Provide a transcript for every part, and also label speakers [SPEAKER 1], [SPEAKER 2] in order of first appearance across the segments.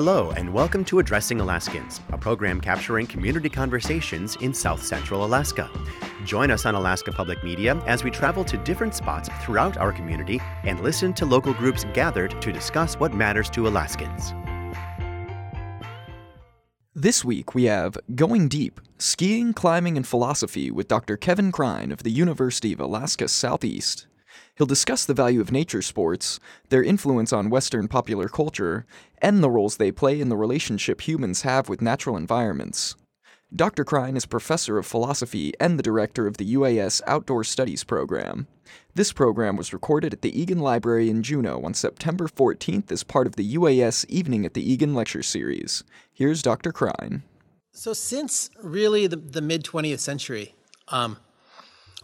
[SPEAKER 1] Hello, and welcome to Addressing Alaskans, a program capturing community conversations in South Central Alaska. Join us on Alaska Public Media as we travel to different spots throughout our community and listen to local groups gathered to discuss what matters to Alaskans.
[SPEAKER 2] This week we have Going Deep Skiing, Climbing, and Philosophy with Dr. Kevin Krein of the University of Alaska Southeast. He'll discuss the value of nature sports, their influence on Western popular culture, and the roles they play in the relationship humans have with natural environments. Dr. Krein is professor of philosophy and the director of the UAS Outdoor Studies program. This program was recorded at the Egan Library in Juneau on September 14th as part of the UAS Evening at the Egan Lecture Series. Here's Dr. Krein.
[SPEAKER 3] So, since really the, the mid 20th century, um,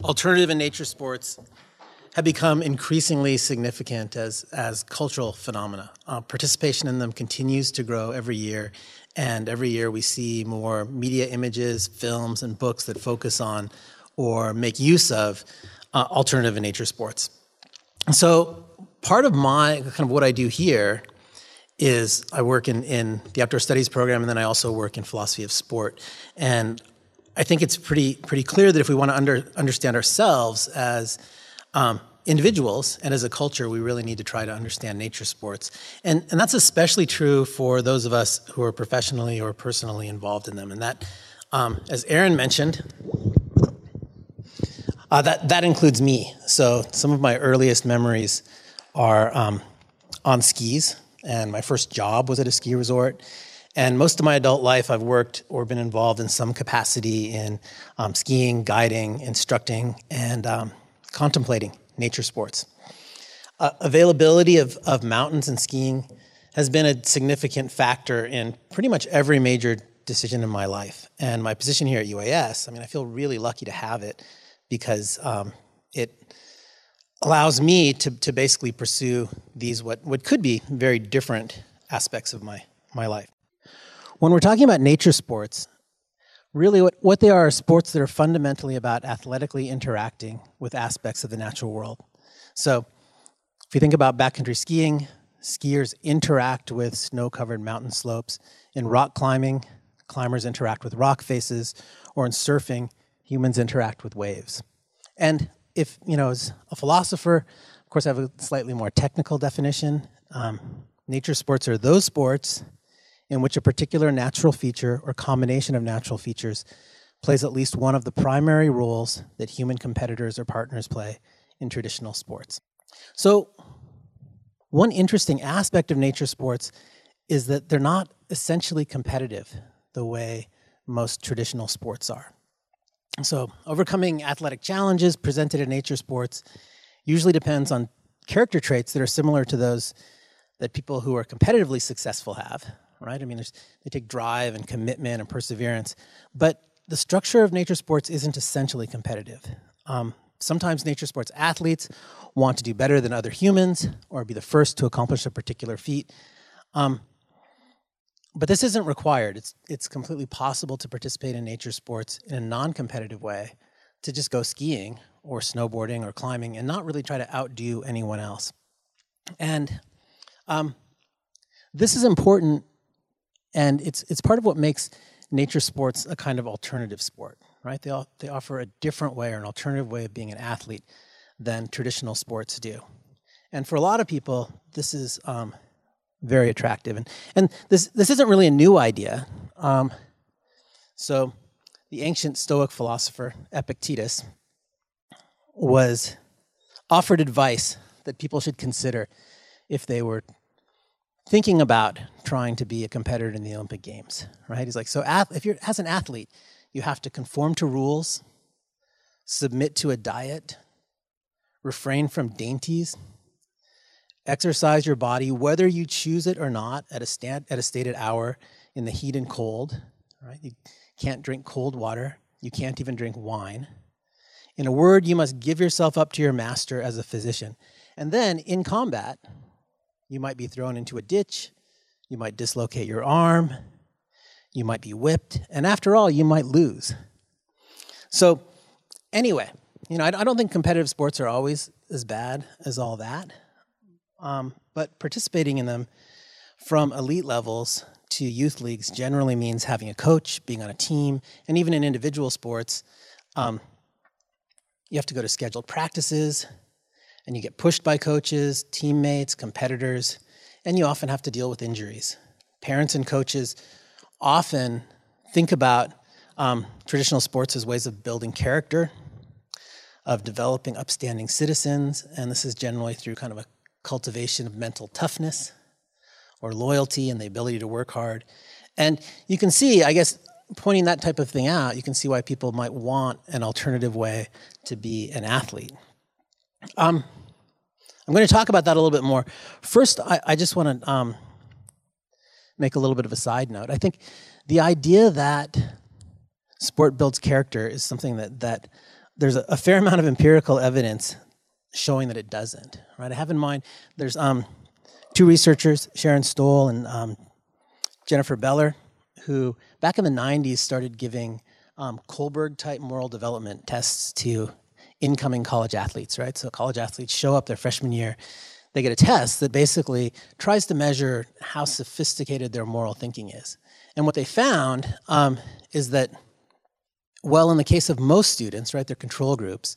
[SPEAKER 3] alternative and nature sports have become increasingly significant as, as cultural phenomena. Uh, participation in them continues to grow every year, and every year we see more media images, films, and books that focus on or make use of uh, alternative nature sports. So, part of my kind of what I do here is I work in, in the outdoor studies program, and then I also work in philosophy of sport. And I think it's pretty pretty clear that if we want to under, understand ourselves as um, individuals and as a culture, we really need to try to understand nature sports. And, and that's especially true for those of us who are professionally or personally involved in them. And that, um, as Aaron mentioned, uh, that, that includes me. So some of my earliest memories are um, on skis, and my first job was at a ski resort. And most of my adult life, I've worked or been involved in some capacity in um, skiing, guiding, instructing, and um, contemplating nature sports. Uh, availability of, of mountains and skiing has been a significant factor in pretty much every major decision in my life. And my position here at UAS, I mean, I feel really lucky to have it because um, it allows me to, to basically pursue these what, what could be very different aspects of my, my life. When we're talking about nature sports, really what, what they are are sports that are fundamentally about athletically interacting with aspects of the natural world. So if you think about backcountry skiing, skiers interact with snow-covered mountain slopes. In rock climbing, climbers interact with rock faces, or in surfing, humans interact with waves. And if, you know, as a philosopher, of course, I have a slightly more technical definition. Um, nature sports are those sports in which a particular natural feature or combination of natural features plays at least one of the primary roles that human competitors or partners play in traditional sports. So, one interesting aspect of nature sports is that they're not essentially competitive the way most traditional sports are. So, overcoming athletic challenges presented in nature sports usually depends on character traits that are similar to those that people who are competitively successful have, right? I mean, they take drive and commitment and perseverance, but the structure of nature sports isn't essentially competitive. Um, sometimes nature sports athletes want to do better than other humans or be the first to accomplish a particular feat. Um, but this isn't required. It's, it's completely possible to participate in nature sports in a non competitive way, to just go skiing or snowboarding or climbing and not really try to outdo anyone else. And um, this is important and it's it's part of what makes nature sports a kind of alternative sport, right? They all, they offer a different way or an alternative way of being an athlete than traditional sports do, and for a lot of people, this is um, very attractive. And and this this isn't really a new idea. Um, so, the ancient Stoic philosopher Epictetus was offered advice that people should consider if they were thinking about trying to be a competitor in the Olympic Games, right? He's like, so if you're as an athlete, you have to conform to rules, submit to a diet, refrain from dainties, exercise your body whether you choose it or not at a stand, at a stated hour in the heat and cold, right? You can't drink cold water, you can't even drink wine. In a word, you must give yourself up to your master as a physician. And then in combat, you might be thrown into a ditch. You might dislocate your arm. You might be whipped. And after all, you might lose. So, anyway, you know, I, don't think competitive sports are always as bad as all that. Um, but participating in them from elite levels to youth leagues generally means having a coach, being on a team, and even in individual sports, um, you have to go to scheduled practices, and you get pushed by coaches, teammates, competitors, and you often have to deal with injuries. Parents and coaches often think about um, traditional sports as ways of building character, of developing upstanding citizens, and this is generally through kind of a cultivation of mental toughness or loyalty and the ability to work hard. And you can see, I guess, pointing that type of thing out, you can see why people might want an alternative way to be an athlete. Um, I'm going to talk about that a little bit more. First, I, I just want to um, make a little bit of a side note. I think the idea that sport builds character is something that that there's a, a fair amount of empirical evidence showing that it doesn't. Right? I have in mind there's um, two researchers, Sharon Stoll and um, Jennifer Beller, who back in the 90s started giving um, Kohlberg type moral development tests to incoming college athletes, right? So college athletes show up their freshman year, they get a test that basically tries to measure how sophisticated their moral thinking is. And what they found um, is that, well, in the case of most students, right, their control groups,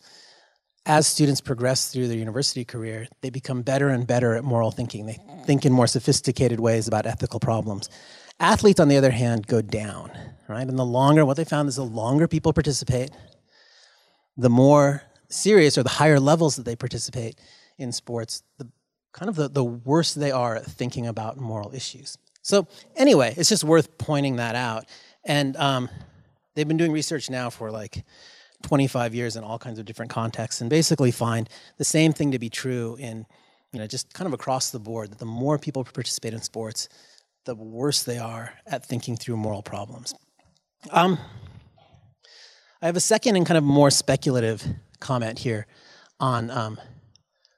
[SPEAKER 3] as students progress through their university career, they become better and better at moral thinking. They think in more sophisticated ways about ethical problems. Athletes, on the other hand, go down, right? And the longer, what they found is the longer people participate, the more serious or the higher levels that they participate in sports, the kind of the, the worse they are at thinking about moral issues. So, anyway, it's just worth pointing that out. And um, they've been doing research now for like 25 years in all kinds of different contexts and basically find the same thing to be true in you know just kind of across the board that the more people participate in sports the worse they are at thinking through moral problems um, i have a second and kind of more speculative comment here on um,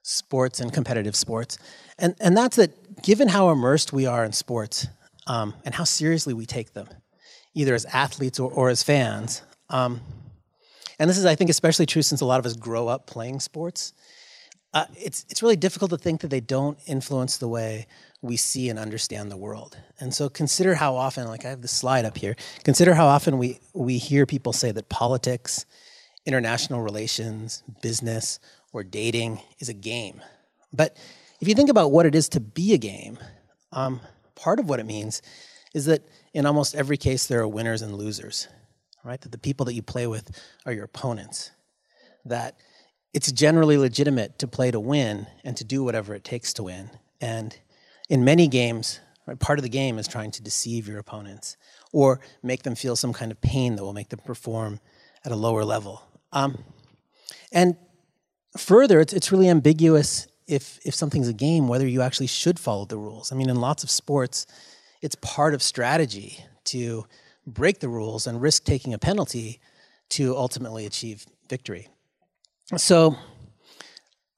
[SPEAKER 3] sports and competitive sports and, and that's that given how immersed we are in sports um, and how seriously we take them either as athletes or, or as fans um, and this is, I think, especially true since a lot of us grow up playing sports. Uh, it's it's really difficult to think that they don't influence the way we see and understand the world. And so consider how often, like I have this slide up here. Consider how often we we hear people say that politics, international relations, business, or dating is a game. But if you think about what it is to be a game, um, part of what it means is that in almost every case there are winners and losers right? That the people that you play with are your opponents. That it's generally legitimate to play to win and to do whatever it takes to win. And in many games, right, part of the game is trying to deceive your opponents or make them feel some kind of pain that will make them perform at a lower level. Um, and further, it's, it's really ambiguous if, if something's a game, whether you actually should follow the rules. I mean, in lots of sports, it's part of strategy to break the rules and risk taking a penalty to ultimately achieve victory. So,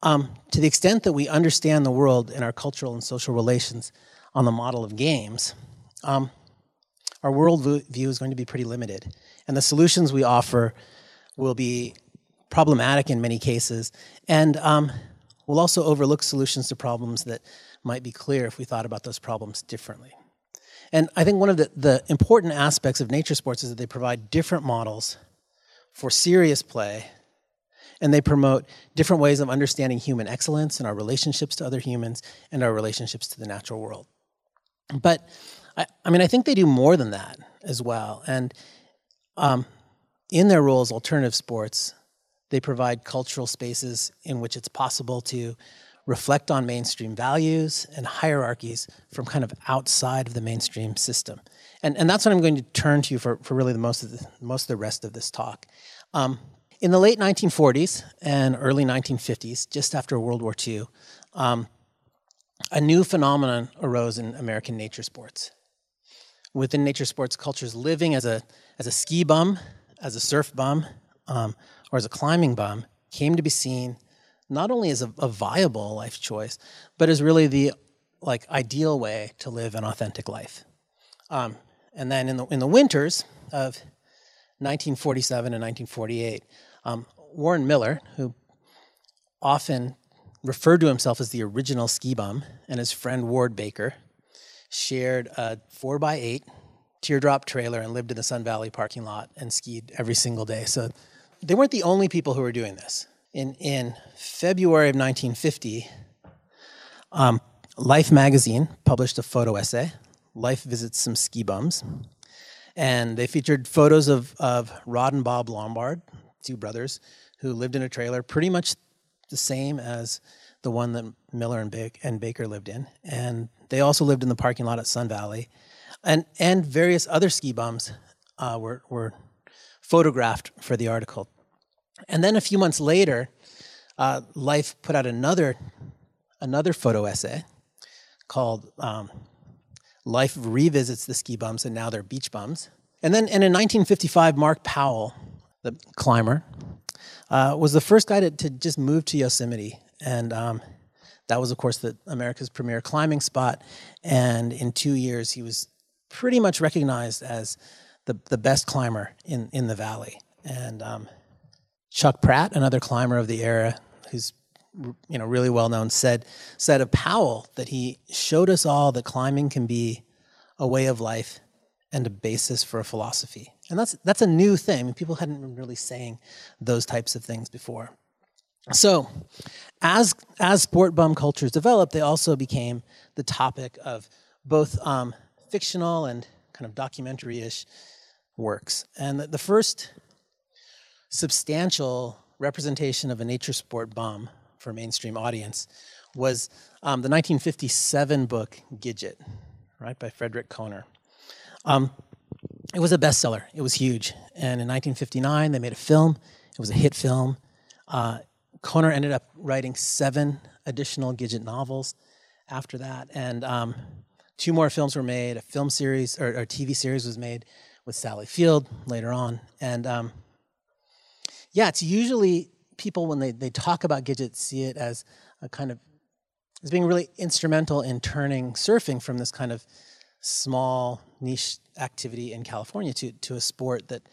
[SPEAKER 3] um, to the extent that we understand the world and our cultural and social relations on the model of games, um, our worldview is going to be pretty limited. And the solutions we offer will be problematic in many cases. And um, we'll also overlook solutions to problems that might be clear if we thought about those problems differently. And I think one of the, the important aspects of nature sports is that they provide different models for serious play and they promote different ways of understanding human excellence and our relationships to other humans and our relationships to the natural world. But I, I mean, I think they do more than that as well. And um, in their roles, alternative sports, they provide cultural spaces in which it's possible to reflect on mainstream values and hierarchies from kind of outside of the mainstream system. And, and that's what I'm going to turn to you for, for really the most of the, most of the rest of this talk. Um, in the late 1940s and early 1950s, just after World War II, um, a new phenomenon arose in American nature sports. Within nature sports cultures, living as a, as a ski bum, as a surf bum, um, or as a climbing bum came to be seen not only as a, a viable life choice, but as really the like ideal way to live an authentic life. Um, and then in the in the winters of 1947 and 1948, um, Warren Miller, who often referred to himself as the original ski bum, and his friend Ward Baker shared a four by eight teardrop trailer and lived in the Sun Valley parking lot and skied every single day. So they weren't the only people who were doing this. In, in February of 1950, um, Life magazine published a photo essay. Life visits some ski bums. And they featured photos of, of Rod and Bob Lombard, two brothers, who lived in a trailer pretty much the same as the one that Miller and, ba- and Baker lived in. And they also lived in the parking lot at Sun Valley. And, and various other ski bums uh, were, were photographed for the article. And then a few months later, uh, Life put out another, another photo essay called um, Life Revisits the Ski Bums and Now They're Beach Bums. And then and in 1955, Mark Powell, the climber, uh, was the first guy to, to just move to Yosemite. And um, that was, of course, the, America's premier climbing spot. And in two years, he was pretty much recognized as the, the best climber in, in the valley. And um, Chuck Pratt, another climber of the era, who's you know really well known, said said of Powell that he showed us all that climbing can be a way of life and a basis for a philosophy. And that's that's a new thing. People hadn't been really saying those types of things before. So, as as sport bum cultures developed, they also became the topic of both um, fictional and kind of documentary-ish works. And the, the first substantial representation of a nature sport bomb for a mainstream audience was um, the 1957 book Gidget, right, by Frederick Kohner. Um, it was a bestseller. It was huge. And in 1959, they made a film. It was a hit film. Uh, Kohner ended up writing seven additional Gidget novels after that. And um, two more films were made. A film series or, TV series was made with Sally Field later on. And um, yeah, it's usually people when they, they talk about Gidget see it as a kind of as being really instrumental in turning surfing from this kind of small niche activity in California to to a sport that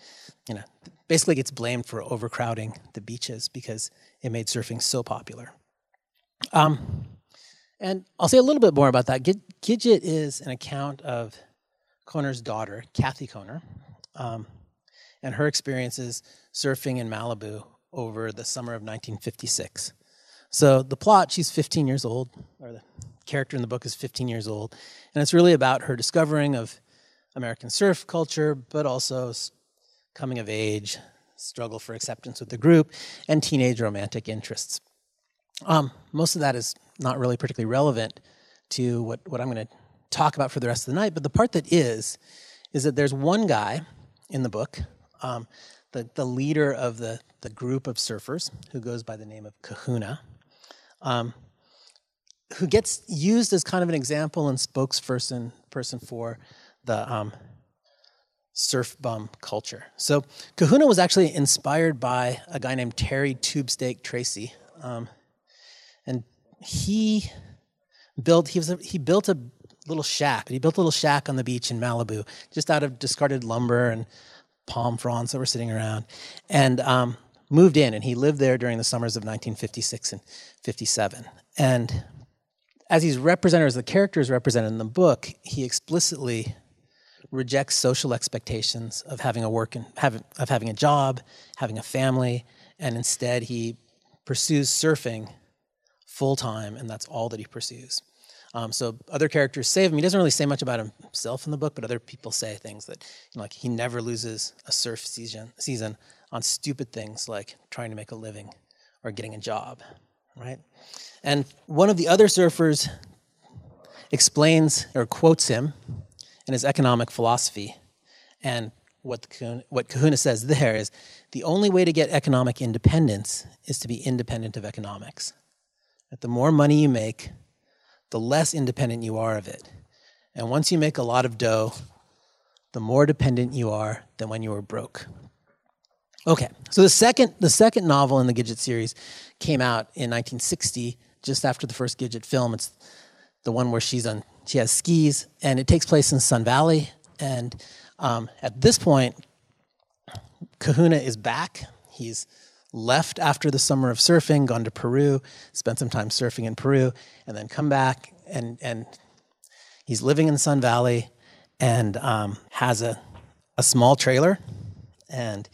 [SPEAKER 3] you know basically gets blamed for overcrowding the beaches because it made surfing so popular. Um, and I'll say a little bit more about that. Gidget is an account of Kohner's daughter, Kathy Kohner, um, and her experiences surfing in Malibu over the summer of 1956. So the plot, she's 15 years old, or the character in the book is 15 years old, and it's really about her discovering of American surf culture, but also coming of age, struggle for acceptance with the group, and teenage romantic interests. Um, most of that is not really particularly relevant to what, what I'm going to talk about for the rest of the night, but the part that is, is that there's one guy in the book, um, the, the leader of the, the group of surfers, who goes by the name of Kahuna, um, who gets used as kind of an example and spokesperson person for the um, surf bum culture. So Kahuna was actually inspired by a guy named Terry Tubesteak Tracy, um, he built he was a, he built a little shack. He built a little shack on the beach in Malibu, just out of discarded lumber and palm fronds that were sitting around, and um, moved in. And he lived there during the summers of 1956 and 57. And as he's represented, as the character is represented in the book, he explicitly rejects social expectations of having a work and having, of having a job, having a family, and instead he pursues surfing full time, and that's all that he pursues. Um, so other characters save him. He doesn't really say much about himself in the book, but other people say things that, you know, like he never loses a surf season season on stupid things like trying to make a living or getting a job, right? And one of the other surfers explains or quotes him in his economic philosophy. And what, Kahuna, what Kahuna says there is the only way to get economic independence is to be independent of economics. That the more money you make, the less independent you are of it. And once you make a lot of dough, the more dependent you are than when you were broke. Okay, so the second, the second novel in the Gidget series came out in 1960, just after the first Gidget film. It's the one where she's on, she has skis, and it takes place in Sun Valley. And um, at this point, Kahuna is back. He's left after the summer of surfing, gone to Peru, spent some time surfing in Peru, and then come back and and He's living in Sun Valley and um, has a, a small trailer. And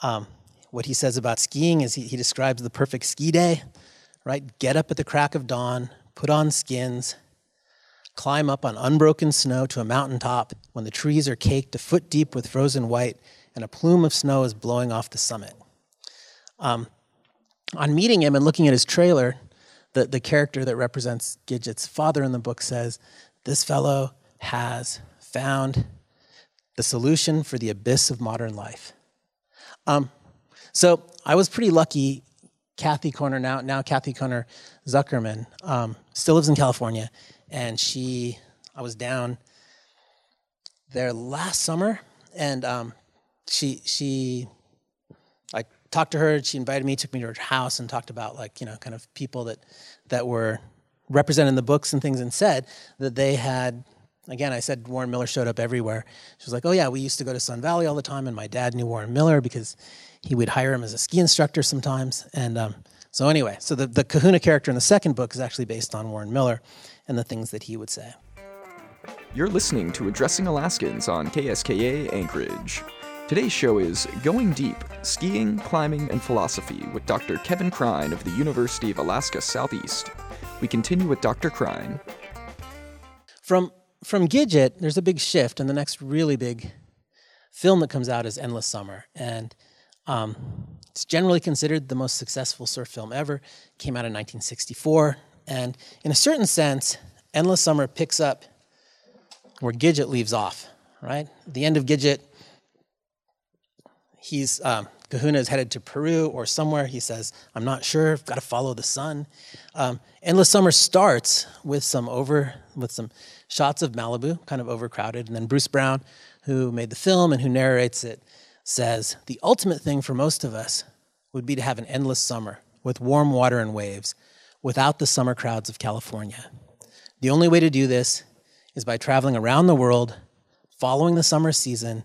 [SPEAKER 3] um, what he says about skiing is he, he describes the perfect ski day, right? Get up at the crack of dawn, put on skins, climb up on unbroken snow to a mountaintop when the trees are caked a foot deep with frozen white and a plume of snow is blowing off the summit. Um, on meeting him and looking at his trailer, the, the character that represents Gidget's father in the book says, This fellow has found the solution for the abyss of modern life. Um, so I was pretty lucky. Kathy Kohner, now, now Kathy Kohner Zuckerman, um, still lives in California, and she, I was down there last summer, and um, she, she, talked to her. She invited me, took me to her house, and talked about like you know, kind of people that that were represented in the books and things, and said that they had again, I said Warren Miller showed up everywhere. She was like, "Oh yeah, we used to go to Sun Valley all the time, and my dad knew Warren Miller because he would hire him as a ski instructor sometimes." And um, so anyway, so the the Kahuna character in the second book is actually based on Warren Miller and the things that he would say.
[SPEAKER 2] You're listening to Addressing Alaskans on KSKA Anchorage. Today's show is Going Deep Skiing, Climbing, and Philosophy with Dr. Kevin Krein of the University of Alaska Southeast. We continue with Dr. Krein.
[SPEAKER 3] From from Gidget, there's a big shift, and the next really big film that comes out is Endless Summer, and um, it's generally considered the most successful surf film ever. Came out in 1964, and in a certain sense, Endless Summer picks up where Gidget leaves off. Right, the end of Gidget, he's um, Kahuna is headed to Peru or somewhere. He says, "I'm not sure. I've got to follow the sun." Um, Endless Summer starts with some over with some shots of Malibu, kind of overcrowded. And then Bruce Brown, who made the film and who narrates it, says the ultimate thing for most of us would be to have an endless summer with warm water and waves without the summer crowds of California. The only way to do this is by traveling around the world, following the summer season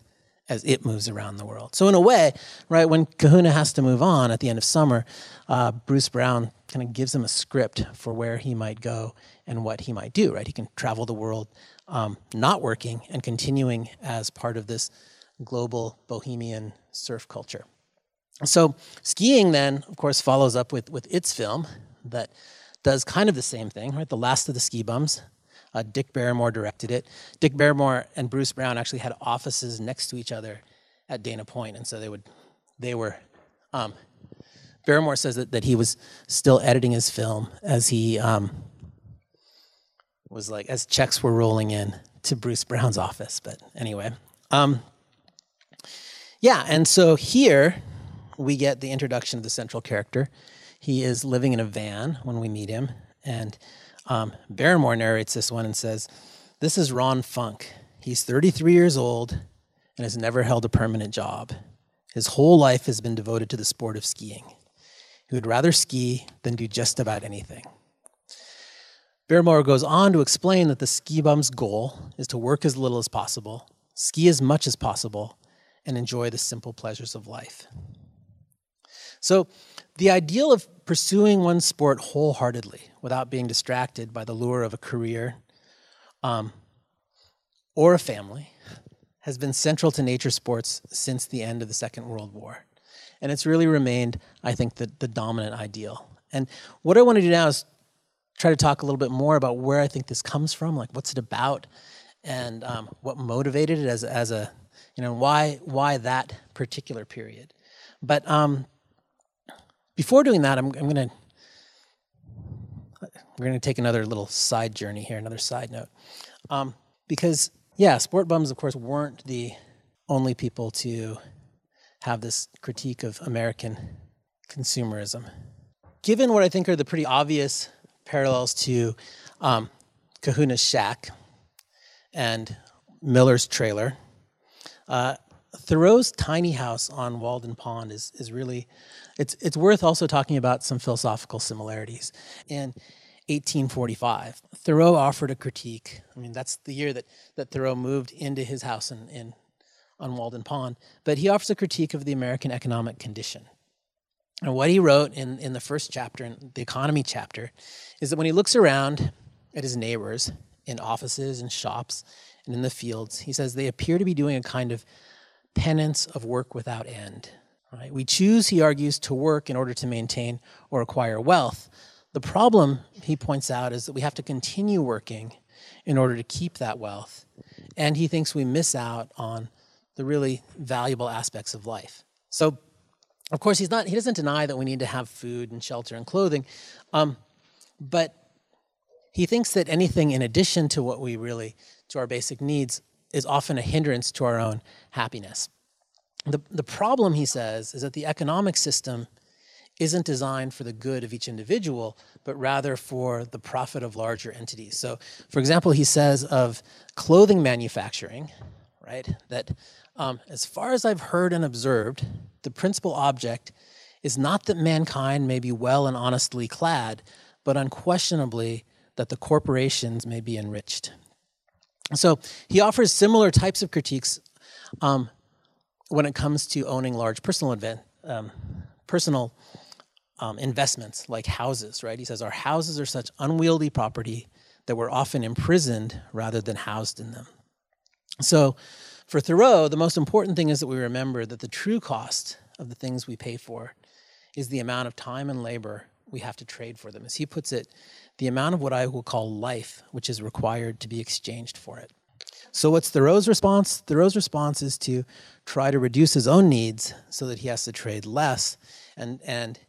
[SPEAKER 3] as it moves around the world. So, in a way, right, when Kahuna has to move on at the end of summer, uh, Bruce Brown kind of gives him a script for where he might go and what he might do, right? He can travel the world um, not working and continuing as part of this global bohemian surf culture. So skiing then, of course, follows up with, with its film that does kind of the same thing, right? The Last of the Ski Bums. Uh, Dick Barrymore directed it. Dick Barrymore and Bruce Brown actually had offices next to each other at Dana Point, and so they would, they were. Um, Barrymore says that, that he was still editing his film as he um, was like as checks were rolling in to Bruce Brown's office. But anyway, um, yeah, and so here we get the introduction of the central character. He is living in a van when we meet him, and um, Barrymore narrates this one and says, "This is Ron Funk. He's 33 years old and has never held a permanent job. His whole life has been devoted to the sport of skiing. He would rather ski than do just about anything." Barrymore goes on to explain that the ski bum's goal is to work as little as possible, ski as much as possible, and enjoy the simple pleasures of life. So, the ideal of pursuing one's sport wholeheartedly without being distracted by the lure of a career um, or a family has been central to nature sports since the end of the Second World War. And it's really remained, I think, the, the dominant ideal. And what I want to do now is try to talk a little bit more about where I think this comes from, like what's it about, and um, what motivated it as as a you know why why that particular period. But um, before doing that, I'm, I'm gonna we're gonna take another little side journey here, another side note, um, because yeah, sport bums of course weren't the only people to have this critique of American consumerism. Given what I think are the pretty obvious parallels to um, Kahuna's shack and Miller's trailer. Uh, Thoreau's tiny house on Walden Pond is, is really, it's, it's worth also talking about some philosophical similarities. In 1845, Thoreau offered a critique. I mean, that's the year that, that Thoreau moved into his house in, in, on Walden Pond. But he offers a critique of the American economic condition. And what he wrote in, in the first chapter, in the economy chapter, is that when he looks around at his neighbors in offices and shops and in the fields. He says they appear to be doing a kind of penance of work without end. Right? We choose, he argues, to work in order to maintain or acquire wealth. The problem, he points out, is that we have to continue working in order to keep that wealth. And he thinks we miss out on the really valuable aspects of life. So, of course, he's not, he doesn't deny that we need to have food and shelter and clothing, um, but he thinks that anything in addition to what we really, to our basic needs, is often a hindrance to our own happiness. The, the problem, he says, is that the economic system isn't designed for the good of each individual, but rather for the profit of larger entities. So, for example, he says of clothing manufacturing, right, that um, as far as I've heard and observed, the principal object is not that mankind may be well and honestly clad, but unquestionably that the corporations may be enriched. So he offers similar types of critiques um, when it comes to owning large personal event, um, personal um, investments like houses. Right? He says our houses are such unwieldy property that we're often imprisoned rather than housed in them. So, for Thoreau, the most important thing is that we remember that the true cost of the things we pay for is the amount of time and labor we have to trade for them. As he puts it, the amount of what I will call life, which is required to be exchanged for it. So, what's Thoreau's response? Thoreau's response is to try to reduce his own needs so that he has to trade less and, and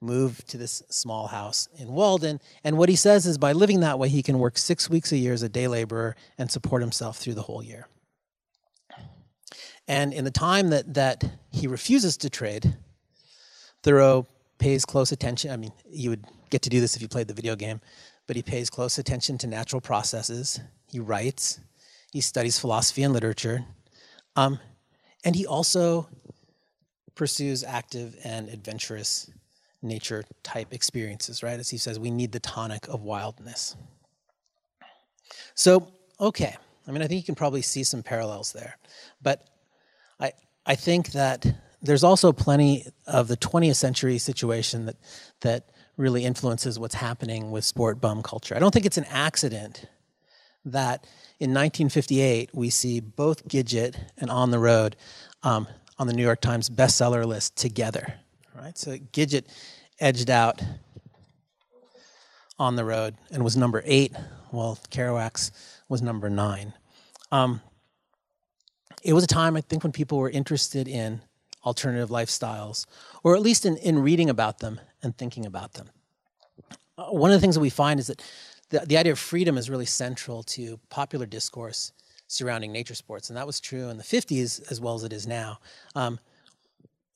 [SPEAKER 3] move to this small house in Walden. And what he says is by living that way, he can work six weeks a year as a day laborer and support himself through the whole year. And in the time that, that he refuses to trade, Thoreau pays close attention. I mean, you would get to do this if you played the video game, but he pays close attention to natural processes. He writes, he studies philosophy and literature, um, and he also pursues active and adventurous nature type experiences, right? As he says, we need the tonic of wildness. So, okay, I mean, I think you can probably see some parallels there, but I, I think that there's also plenty of the 20th century situation that, that really influences what's happening with sport bum culture. I don't think it's an accident that in 1958 we see both Gidget and On the Road um, on the New York Times bestseller list together. Right, so Gidget edged out On the Road and was number eight, while Kerouac's was number nine. Um, it was a time I think when people were interested in alternative lifestyles, or at least in, in reading about them and thinking about them. Uh, one of the things that we find is that the, the idea of freedom is really central to popular discourse surrounding nature sports, and that was true in the 50s as well as it is now. Um,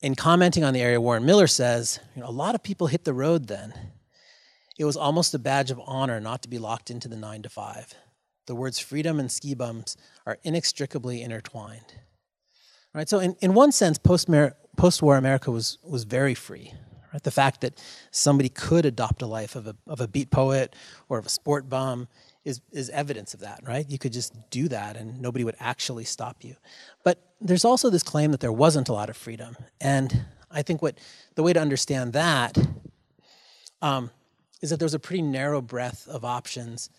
[SPEAKER 3] in commenting on the area, Warren Miller says, you know, a lot of people hit the road then. It was almost a badge of honor not to be locked into the nine to five. The words freedom and ski bumps are inextricably intertwined. Right? So in, in one sense, post-war America was, was very free. Right? The fact that somebody could adopt a life of a, of a beat poet or of a sport bum is, is evidence of that, right? You could just do that and nobody would actually stop you. But there's also this claim that there wasn't a lot of freedom. And I think what the way to understand that um, is that there's a pretty narrow breadth of options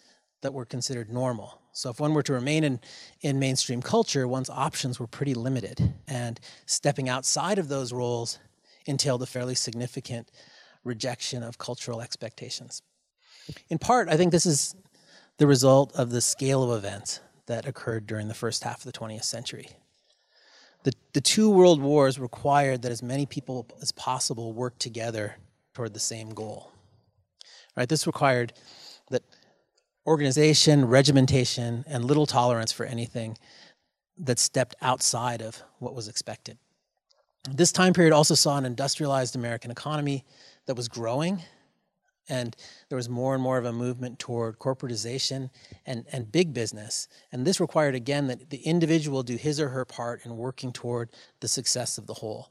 [SPEAKER 3] that were considered normal. So if one were to remain in, in mainstream culture, one's options were pretty limited. And stepping outside of those roles entailed a fairly significant rejection of cultural expectations. In part, I think this is the result of the scale of events that occurred during the first half of the 20th century. The, the two world wars required that as many people as possible work together toward the same goal. Right? This required that organization, regimentation, and little tolerance for anything that stepped outside of what was expected. This time period also saw an industrialized American economy that was growing, and there was more and more of a movement toward corporatization and, and big business. And this required, again, that the individual do his or her part in working toward the success of the whole.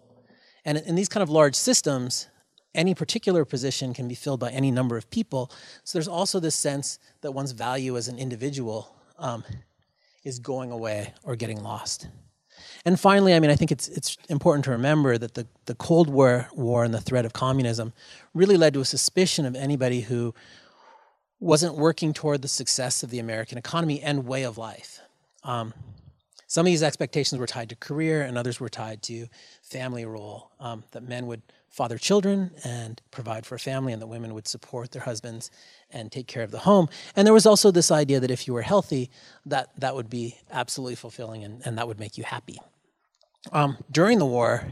[SPEAKER 3] And in these kind of large systems, any particular position can be filled by any number of people. So there's also this sense that one's value as an individual um, is going away or getting lost. And finally, I mean, I think it's it's important to remember that the, the Cold War war and the threat of communism really led to a suspicion of anybody who wasn't working toward the success of the American economy and way of life. Um, some of these expectations were tied to career, and others were tied to family role. Um, that men would father children and provide for a family, and that women would support their husbands and take care of the home. And there was also this idea that if you were healthy, that that would be absolutely fulfilling and, and that would make you happy. Um, during the war,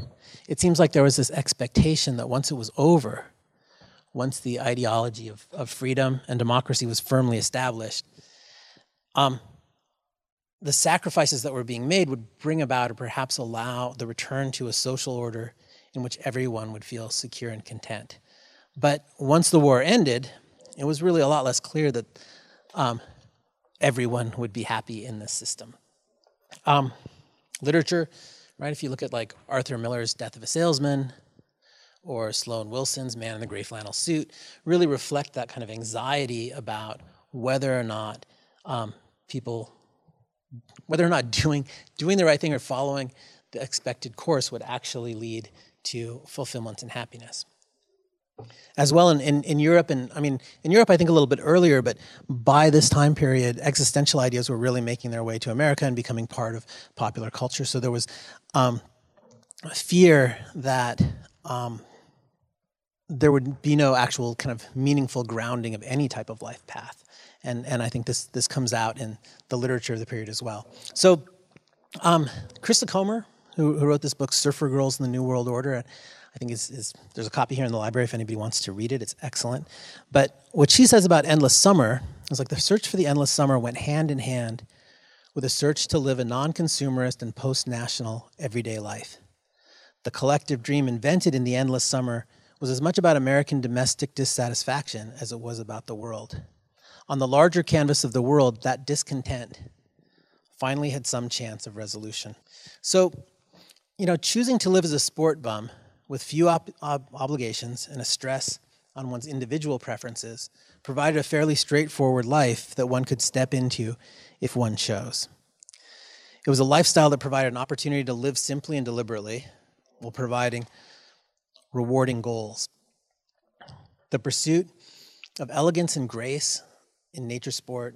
[SPEAKER 3] it seems like there was this expectation that once it was over, once the ideology of, of freedom and democracy was firmly established, um, the sacrifices that were being made would bring about or perhaps allow the return to a social order in which everyone would feel secure and content. But once the war ended, it was really a lot less clear that um, everyone would be happy in this system. Um, literature, right? If you look at like Arthur Miller's Death of a Salesman or Sloan Wilson's Man in the Gray Flannel Suit, really reflect that kind of anxiety about whether or not um, people whether or not doing doing the right thing or following the expected course would actually lead to fulfillment and happiness. As well in, in, in Europe, and I mean, in Europe, I think a little bit earlier, but by this time period, existential ideas were really making their way to America and becoming part of popular culture. So there was um, fear that um, there would be no actual kind of meaningful grounding of any type of life path and and I think this this comes out in the literature of the period as well. So, um, Krista Comer, who, who wrote this book, Surfer Girls in the New World Order, I think is, is there's a copy here in the library if anybody wants to read it. It's excellent. But what she says about endless summer is like the search for the endless summer went hand in hand with a search to live a non-consumerist and post-national everyday life. The collective dream invented in the endless summer was as much about American domestic dissatisfaction as it was about the world on the larger canvas of the world, that discontent finally had some chance of resolution. So, you know, choosing to live as a sport bum with few ob- obligations and a stress on one's individual preferences provided a fairly straightforward life that one could step into if one chose. It was a lifestyle that provided an opportunity to live simply and deliberately while providing rewarding goals. The pursuit of elegance and grace in nature sport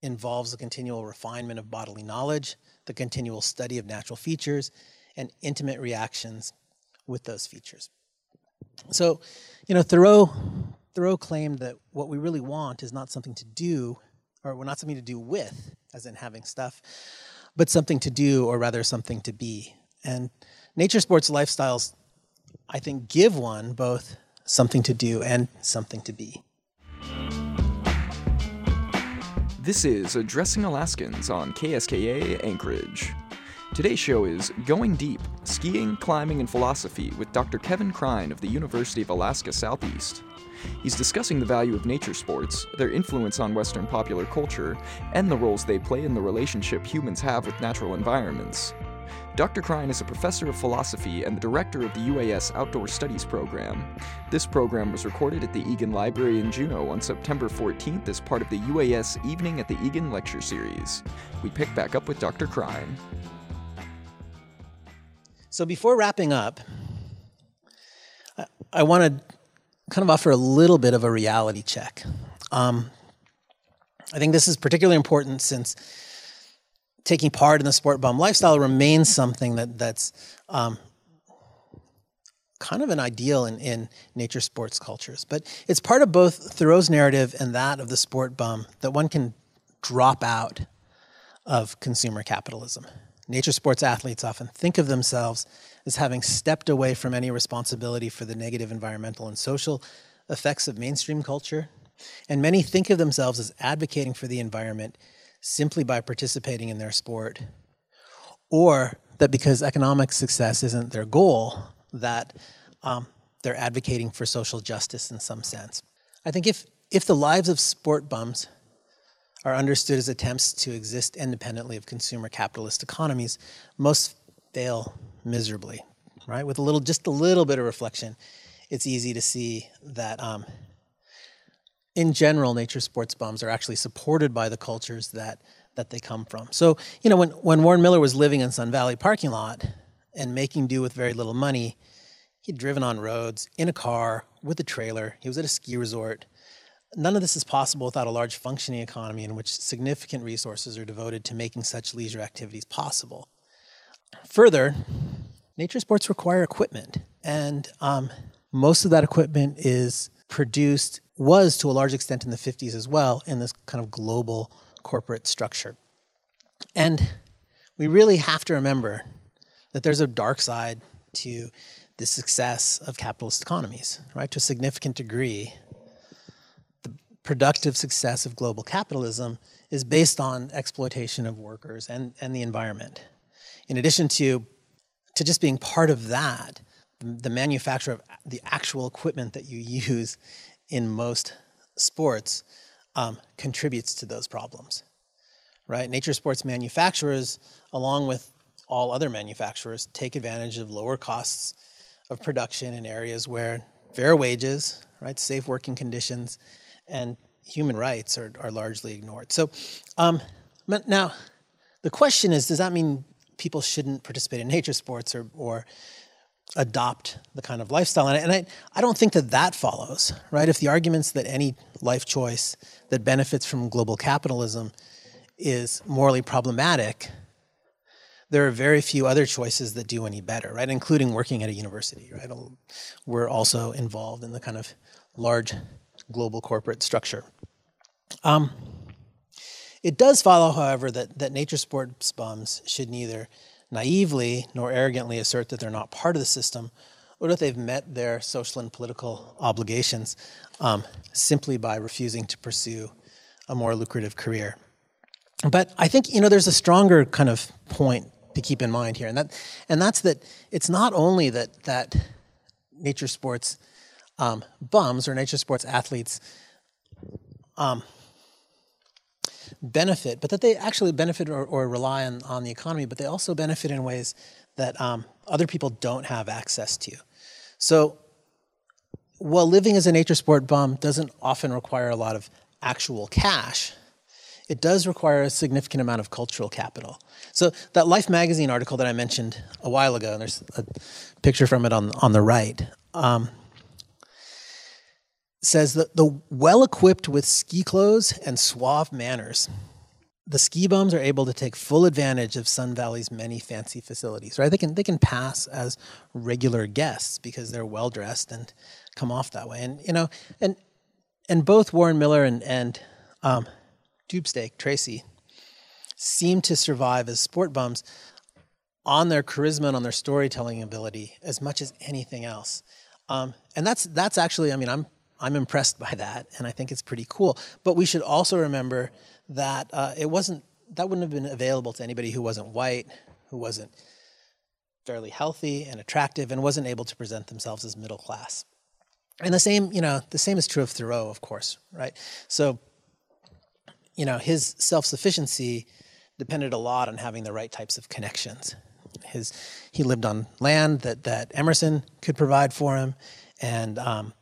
[SPEAKER 3] involves the continual refinement of bodily knowledge, the continual study of natural features, and intimate reactions with those features. So, you know, Thoreau, Thoreau claimed that what we really want is not something to do, or not something to do with, as in having stuff, but something to do, or rather something to be. And nature sports lifestyles, I think, give one both something to do and something to be.
[SPEAKER 2] This is Addressing Alaskans on KSKA Anchorage. Today's show is Going Deep Skiing, Climbing, and Philosophy with Dr. Kevin Krein of the University of Alaska Southeast. He's discussing the value of nature sports, their influence on Western popular culture, and the roles they play in the relationship humans have with natural environments. Dr. Krein is a professor of philosophy and the director of the UAS Outdoor Studies program. This program was recorded at the Egan Library in Juneau on September 14th as part of the UAS Evening at the Egan Lecture Series. We pick back up with Dr. Krein.
[SPEAKER 3] So before wrapping up, I, I want to kind of offer a little bit of a reality check. Um, I think this is particularly important since taking part in the sport bum lifestyle remains something that that's um, kind of an ideal in, in nature sports cultures. But it's part of both Thoreau's narrative and that of the sport bum that one can drop out of consumer capitalism. Nature sports athletes often think of themselves as having stepped away from any responsibility for the negative environmental and social effects of mainstream culture. And many think of themselves as advocating for the environment simply by participating in their sport, or that because economic success isn't their goal, that um, they're advocating for social justice in some sense. I think if, if the lives of sport bums are understood as attempts to exist independently of consumer capitalist economies, most fail miserably, right? With a little, just a little bit of reflection, it's easy to see that um, in general, nature sports bums are actually supported by the cultures that that they come from. So, you know, when, when Warren Miller was living in Sun Valley parking lot and making do with very little money, he'd driven on roads in a car with a trailer. He was at a ski resort. None of this is possible without a large functioning economy in which significant resources are devoted to making such leisure activities possible. Further, nature sports require equipment, and um, most of that equipment is produced, was to a large extent in the 50s as well, in this kind of global corporate structure. And we really have to remember that there's a dark side to the success of capitalist economies, right? To a significant degree, productive success of global capitalism is based on exploitation of workers and, and the environment. In addition to, to just being part of that, the manufacture of the actual equipment that you use in most sports um, contributes to those problems right? Nature sports manufacturers, along with all other manufacturers, take advantage of lower costs of production in areas where fair wages, right, safe working conditions, and human rights are, are largely ignored. So, um, now the question is, does that mean people shouldn't participate in nature sports or, or adopt the kind of lifestyle? And, I, and I, I don't think that that follows, right? If the arguments that any life choice that benefits from global capitalism is morally problematic, there are very few other choices that do any better, right? Including working at a university, right? We're also involved in the kind of large global corporate structure. Um, it does follow, however, that, that nature sports bums should neither naively nor arrogantly assert that they're not part of the system or that they've met their social and political obligations um, simply by refusing to pursue a more lucrative career. But I think you know there's a stronger kind of point to keep in mind here, and that and that's that it's not only that that nature sports um, bums or nature sports athletes um, benefit, but that they actually benefit or, or, rely on, on the economy, but they also benefit in ways that um, other people don't have access to. So, while living as a nature sport bum doesn't often require a lot of actual cash, it does require a significant amount of cultural capital. So that Life magazine article that I mentioned a while ago, and there's a picture from it on on the right, um, says that the well equipped with ski clothes and suave manners, the ski bums are able to take full advantage of Sun Valley's many fancy facilities. Right? They can they can pass as regular guests because they're well dressed and come off that way. And you know, and and both Warren Miller and and um, Tracy, seem to survive as sport bums on their charisma and on their storytelling ability as much as anything else. Um, and that's that's actually, I mean, I'm I'm impressed by that, and I think it's pretty cool. But we should also remember that uh, it wasn't that wouldn't have been available to anybody who wasn't white, who wasn't fairly healthy and attractive, and wasn't able to present themselves as middle class. And the same, you know, the same is true of Thoreau, of course, right? So you know, his self sufficiency depended a lot on having the right types of connections. His, he lived on land that, that Emerson could provide for him, and um,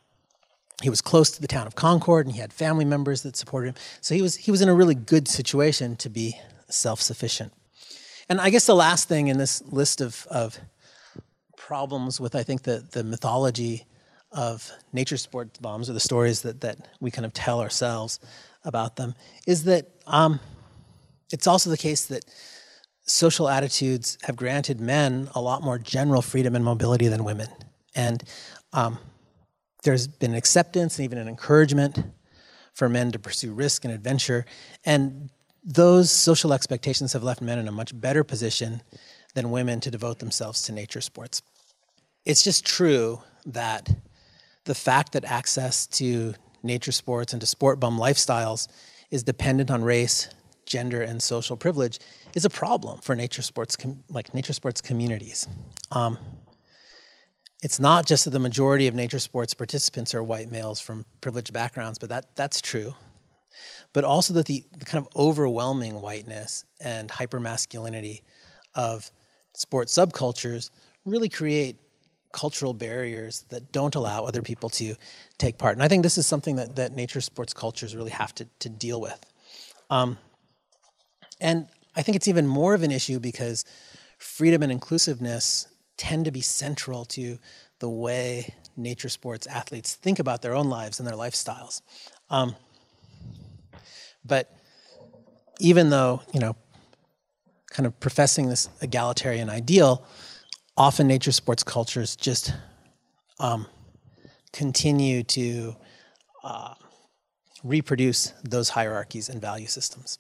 [SPEAKER 3] he was close to the town of Concord, and he had family members that supported him. So he was, he was in a really good situation to be self sufficient. And I guess the last thing in this list of, of problems with, I think, the, the mythology of nature sports bombs or the stories that, that we kind of tell ourselves about them is that um, it's also the case that social attitudes have granted men a lot more general freedom and mobility than women. And um, there's been acceptance and even an encouragement for men to pursue risk and adventure. And those social expectations have left men in a much better position than women to devote themselves to nature sports. It's just true that the fact that access to nature sports and to sport bum lifestyles is dependent on race, gender, and social privilege is a problem for nature sports com- like nature sports communities. Um, it's not just that the majority of nature sports participants are white males from privileged backgrounds, but that that's true. But also that the, the kind of overwhelming whiteness and hypermasculinity of sports subcultures really create cultural barriers that don't allow other people to take part. And I think this is something that, that nature sports cultures really have to, to deal with. Um, and I think it's even more of an issue because freedom and inclusiveness tend to be central to the way nature sports athletes think about their own lives and their lifestyles. Um, but even though, you know, kind of professing this egalitarian ideal, often nature sports cultures just um, continue to uh, reproduce those hierarchies and value systems.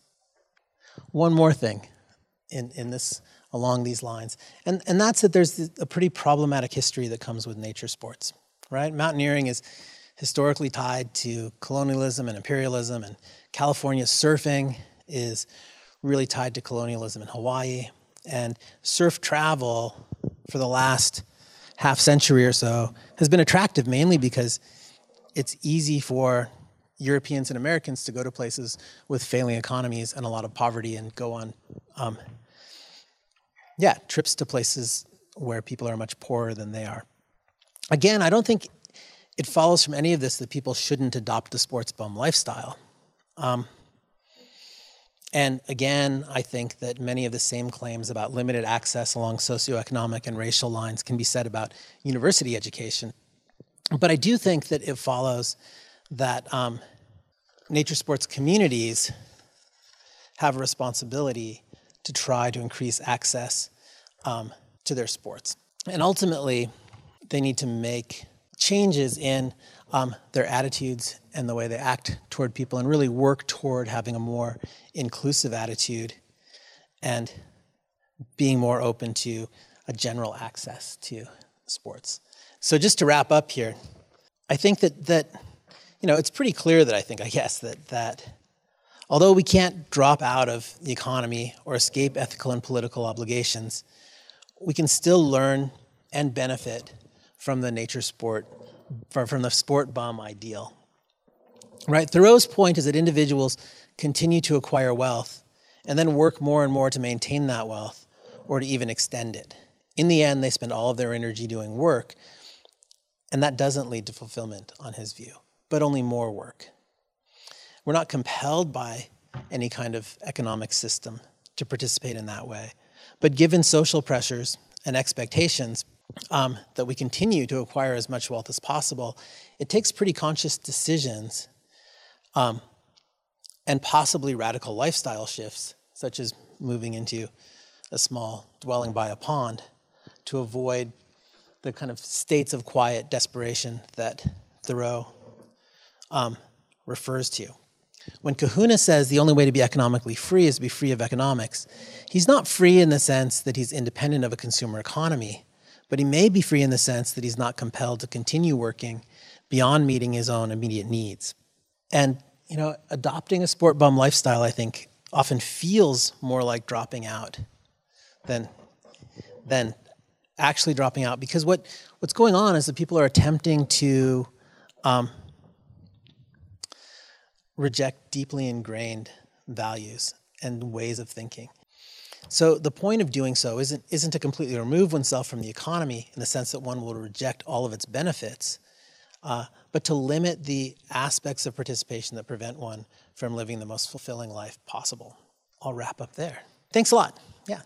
[SPEAKER 3] One more thing in, in this along these lines, and, and that's that there's a pretty problematic history that comes with nature sports, right? Mountaineering is historically tied to colonialism and imperialism, and California surfing is really tied to colonialism in Hawaii. And surf travel for the last half century or so has been attractive mainly because it's easy for Europeans and Americans to go to places with failing economies and a lot of poverty and go on, um, yeah, trips to places where people are much poorer than they are. Again, I don't think it follows from any of this that people shouldn't adopt the sports bum lifestyle. Um, and again, I think that many of the same claims about limited access along socioeconomic and racial lines can be said about university education. But I do think that it follows that um, nature sports communities have a responsibility to try to increase access um, to their sports. And ultimately, they need to make changes in um, their attitudes and the way they act toward people and really work toward having a more inclusive attitude and being more open to a general access to sports. So just to wrap up here, I think that that you know it's pretty clear that I think I guess that that although we can't drop out of the economy or escape ethical and political obligations, we can still learn and benefit from the nature sport from the sport bum ideal. Right? Thoreau's point is that individuals continue to acquire wealth and then work more and more to maintain that wealth or to even extend it. In the end, they spend all of their energy doing work, and that doesn't lead to fulfillment on his view, but only more work. We're not compelled by any kind of economic system to participate in that way. But given social pressures and expectations, um, that we continue to acquire as much wealth as possible, it takes pretty conscious decisions um, and possibly radical lifestyle shifts, such as moving into a small dwelling by a pond, to avoid the kind of states of quiet desperation that Thoreau um, refers to. When Kahuna says the only way to be economically free is to be free of economics, he's not free in the sense that he's independent of a consumer economy but he may be free in the sense that he's not compelled to continue working beyond meeting his own immediate needs. And, you know, adopting a sport bum lifestyle, I think, often feels more like dropping out than, than actually dropping out because what, what's going on is that people are attempting to um, reject deeply ingrained values and ways of thinking. So the point of doing so isn't, isn't to completely remove oneself from the economy in the sense that one will reject all of its benefits, uh, but to limit the aspects of participation that prevent one from living the most fulfilling life possible. I'll wrap up there. Thanks a lot. Yeah.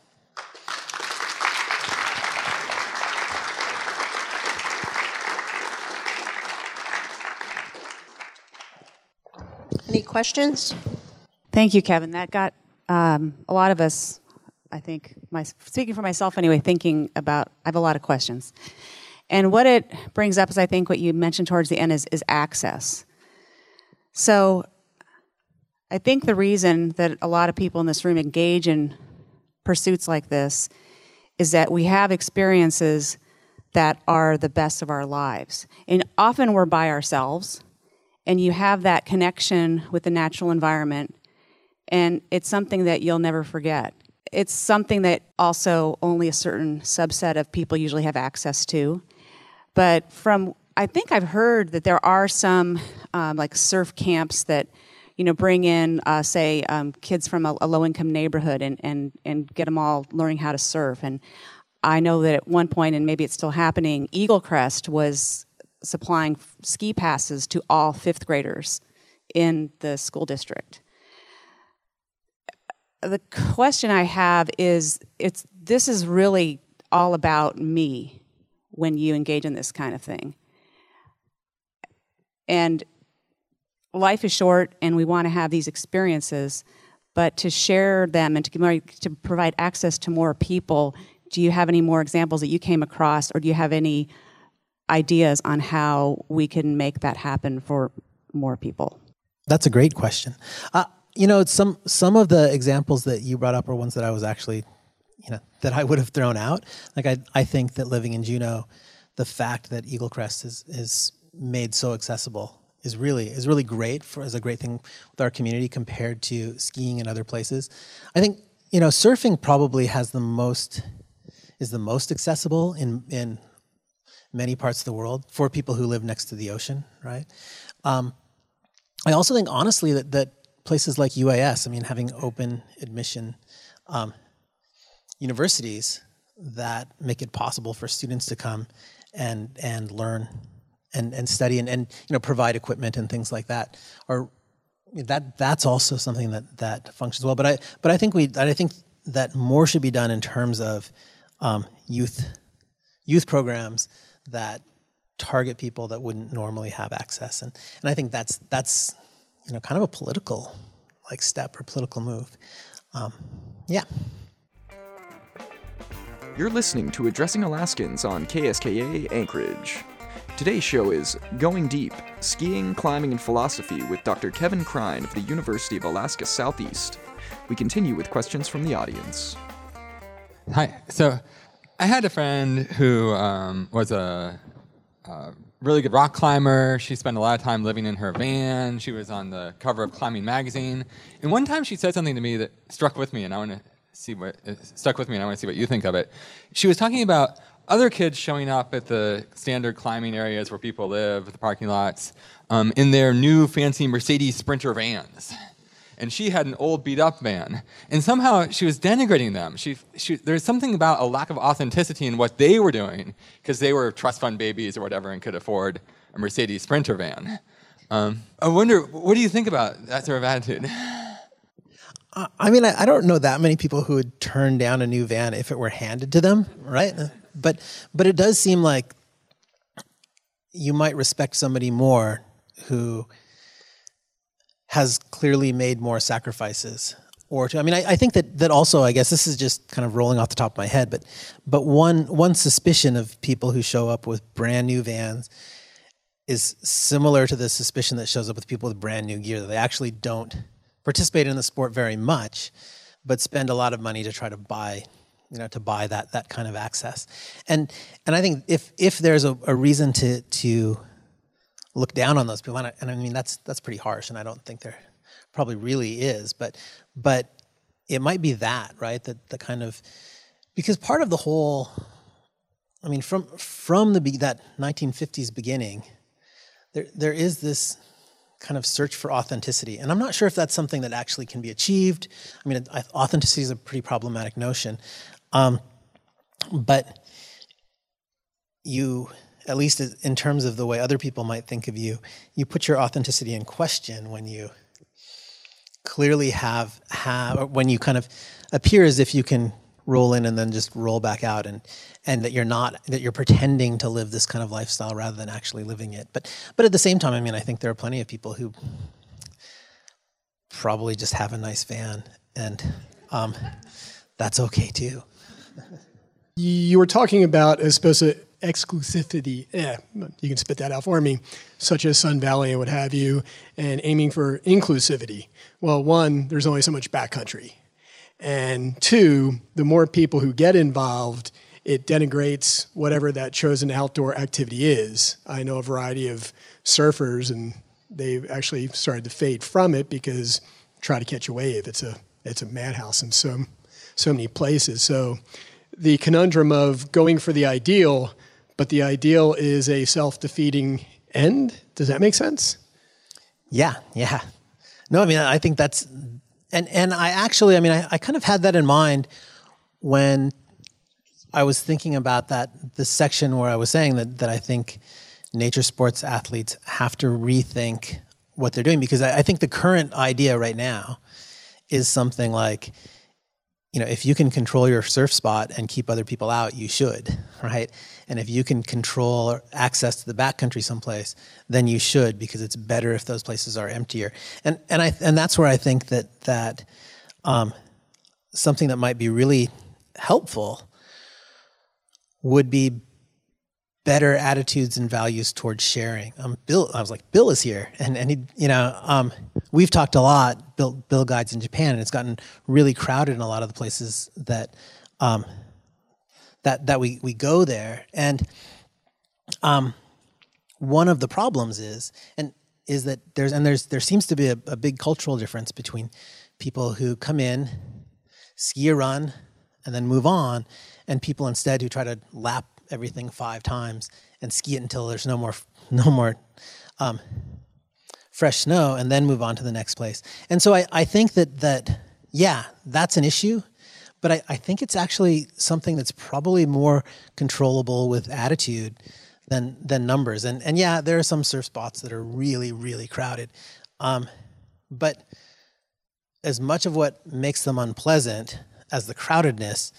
[SPEAKER 4] Any questions?
[SPEAKER 5] Thank you, Kevin. That got um, a lot of us I think, my, speaking for myself anyway, thinking about, I have a lot of questions. And what it brings up is, I think, what you mentioned towards the end is, is access. So I think the reason that a lot of people in this room engage in pursuits like this is that we have experiences that are the best of our lives. And often we're by ourselves, and you have that connection with the natural environment, and it's something that you'll never forget it's something that also only a certain subset of people usually have access to. But from I think I've heard that there are some um, like surf camps that you know bring in uh, say um, kids from a, a low income neighborhood and, and and get them all learning how to surf. And I know that at one point, and maybe it's still happening, Eagle Crest was supplying ski passes to all fifth graders in the school district the question I have is it's this is really all about me when you engage in this kind of thing. And life is short and we want to have these experiences, but to share them and to, to provide access to more people, do you have any more examples that you came across, or do you have any ideas on how we can make that happen for more people?
[SPEAKER 3] That's a great question. Uh, you know, some some of the examples that you brought up are ones that I was actually, you know, that I would have thrown out. Like I, I think that living in Juneau, the fact that Eagle Crest is is made so accessible is really is really great for as a great thing with our community compared to skiing in other places. I think you know surfing probably has the most is the most accessible in in many parts of the world for people who live next to the ocean, right? Um, I also think honestly that that places like UAS, I mean, having open admission um, universities that make it possible for students to come and and learn and and study and, and you know provide equipment and things like that or that that's also something that that functions well but i but i think we i think that more should be done in terms of um, youth youth programs that target people that wouldn't normally have access and and i think that's that's you know, kind of a political like step or political move. Um, yeah.
[SPEAKER 2] You're listening to Addressing Alaskans on KSKA Anchorage. Today's show is Going Deep Skiing, Climbing, and Philosophy with Dr. Kevin Krein of the University of Alaska Southeast. We continue with questions from the audience.
[SPEAKER 6] Hi. So I had a friend who um, was a, a really good rock climber. She spent a lot of time living in her van. She was on the cover of Climbing Magazine. And one time she said something to me that struck with me, and I want to see what stuck with me, and I want to see what you think of it. She was talking about other kids showing up at the standard climbing areas where people live, the parking lots, um, in their new fancy Mercedes Sprinter vans and she had an old beat up van. And somehow she was denigrating them. She, she, there's something about a lack of authenticity in what they were doing because they were trust fund babies or whatever and could afford a Mercedes Sprinter van. Um, I wonder, what do you think about that sort of attitude?
[SPEAKER 3] I mean, I, I don't know that many people who would turn down a new van if it were handed to them, right? But but it does seem like you might respect somebody more who has clearly made more sacrifices or to, I mean, I, I, think that that also, I guess this is just kind of rolling off the top of my head, but but one one suspicion of people who show up with brand new vans is similar to the suspicion that shows up with people with brand new gear that they actually don't participate in the sport very much, but spend a lot of money to try to buy, you know, to buy that that kind of access. And and I think if if there's a, a reason to to look down on those people. And I, and I mean, that's that's pretty harsh, and I don't think there probably really is. But but it might be that right that the kind of because part of the whole, I mean, from from the that 1950s beginning, there there is this kind of search for authenticity, and I'm not sure if that's something that actually can be achieved. I mean, authenticity is a pretty problematic notion, um, but you at least in terms of the way other people might think of you, you put your authenticity in question when you clearly have have when you kind of appear as if you can roll in and then just roll back out and and that you're not that you're pretending to live this kind of lifestyle rather than actually living it. But but at the same time i mean i think there are plenty of people who probably just have a nice van and um, that's okay too.
[SPEAKER 7] You were talking about as opposed to exclusivity, eh, you can spit that out for me, such as Sun Valley and what have you, and aiming for inclusivity. Well, one, there's only so much backcountry. And two, the more people who get involved, it denigrates whatever that chosen outdoor activity is. I know a variety of surfers, and they've actually started to fade from it because try to catch a wave. It's a it's a madhouse in so so many places. So the conundrum of going for the ideal but the ideal is a self defeating end. Does that make sense?
[SPEAKER 3] Yeah, yeah. No, I mean, I think that's, and, and I actually, I mean, I, I kind of had that in mind when I was thinking about that, the section where I was saying that, that I think nature sports athletes have to rethink what they're doing because I, I think the current idea right now is something like you know, if you can control your surf spot and keep other people out, you should, right? And if you can control access to the backcountry someplace, then you should because it's better if those places are emptier. And and I and that's where I think that that um, something that might be really helpful would be better attitudes and values towards sharing. Um, Bill, I was like, Bill is here, and and he, you know, um, we've talked a lot. Bill, Bill guides in Japan, and it's gotten really crowded in a lot of the places that, um, that that we we go there, and, um, one of the problems is and is that there's and there's there seems to be a, a big cultural difference between people who come in, ski a run, and then move on, and people instead who try to lap everything five times and ski it until there's no more no more um, fresh snow and then move on to the next place. And so I, I think that that yeah, that's an issue, but I, I think it's actually something that's probably more controllable with attitude than than numbers. And and yeah, there are some surf spots that are really really crowded, um, but as much of what makes them unpleasant as the crowdedness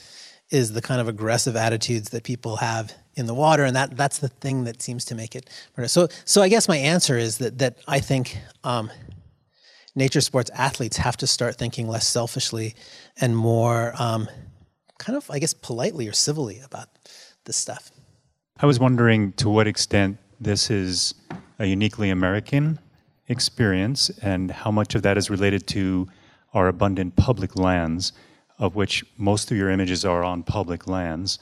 [SPEAKER 3] is the kind of aggressive attitudes that people have in the water, and that that's the thing that seems to make it. So so I guess my answer is that that I think. Um, nature sports athletes have to start thinking less selfishly and more um, kind of, I guess, politely or civilly about this stuff.
[SPEAKER 8] I was wondering to what extent this is a uniquely American experience and how much of that is related to our abundant public lands, of which most of your images are on public lands,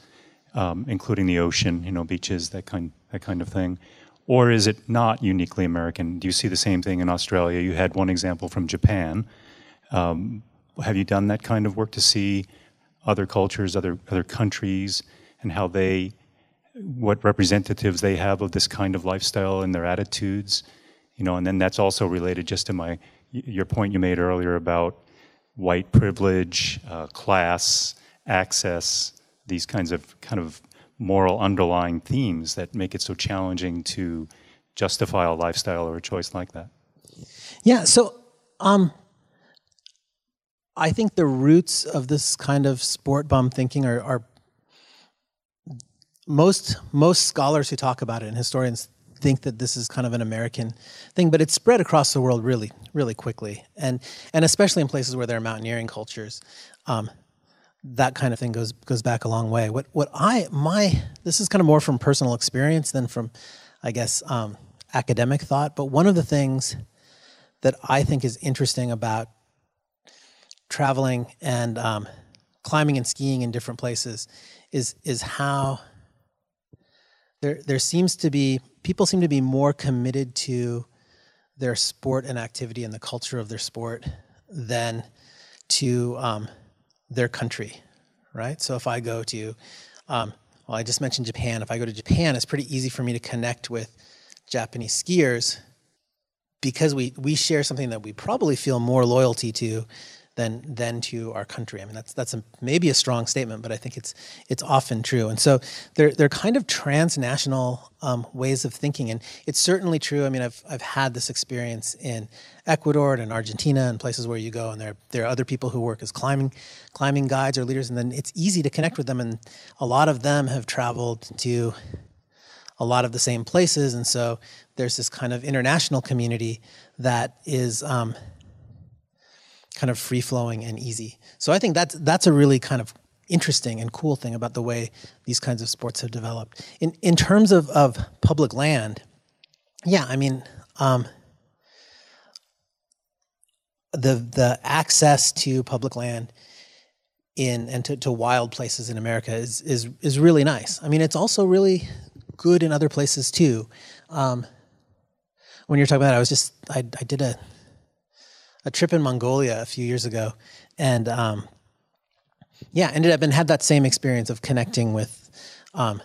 [SPEAKER 8] um, including the ocean, you know, beaches, that kind, that kind of thing. Or is it not uniquely American? Do you see the same thing in Australia? You had one example from Japan. Um, have you done that kind of work to see other cultures, other other countries, and how they, what representatives they have of this kind of lifestyle and their attitudes? You know, and then that's also related just to my your point you made earlier about white privilege, uh, class, access, these kinds of kind of moral underlying themes that make it so challenging to justify a lifestyle or a choice like that.
[SPEAKER 3] Yeah, so um, I think the roots of this kind of sport bum thinking are, are most most scholars who talk about it and historians think that this is kind of an American thing, but it's spread across the world really, really quickly, and and especially in places where there are mountaineering cultures. Um, that kind of thing goes goes back a long way. What what I my this is kind of more from personal experience than from, I guess, um, academic thought. But one of the things that I think is interesting about traveling and um, climbing and skiing in different places is is how there there seems to be people seem to be more committed to their sport and activity and the culture of their sport than to um, their country, right? So if I go to, um, well, I just mentioned Japan. If I go to Japan, it's pretty easy for me to connect with Japanese skiers because we, we share something that we probably feel more loyalty to than than to our country. I mean, that's that's a, maybe a strong statement, but I think it's it's often true. And so they're they're kind of transnational um, ways of thinking, and it's certainly true. I mean, I've I've had this experience in Ecuador and in Argentina and places where you go, and there there are other people who work as climbing climbing guides or leaders, and then it's easy to connect with them. And a lot of them have traveled to a lot of the same places, and so there's this kind of international community that is. Um, kind of free flowing and easy. So I think that's that's a really kind of interesting and cool thing about the way these kinds of sports have developed. In in terms of, of public land, yeah, I mean, um, the the access to public land in and to, to wild places in America is is is really nice. I mean, it's also really good in other places too. Um, when you're talking about, it, I was just I, I did a a trip in Mongolia a few years ago, and um, yeah, ended up and had that same experience of connecting with um,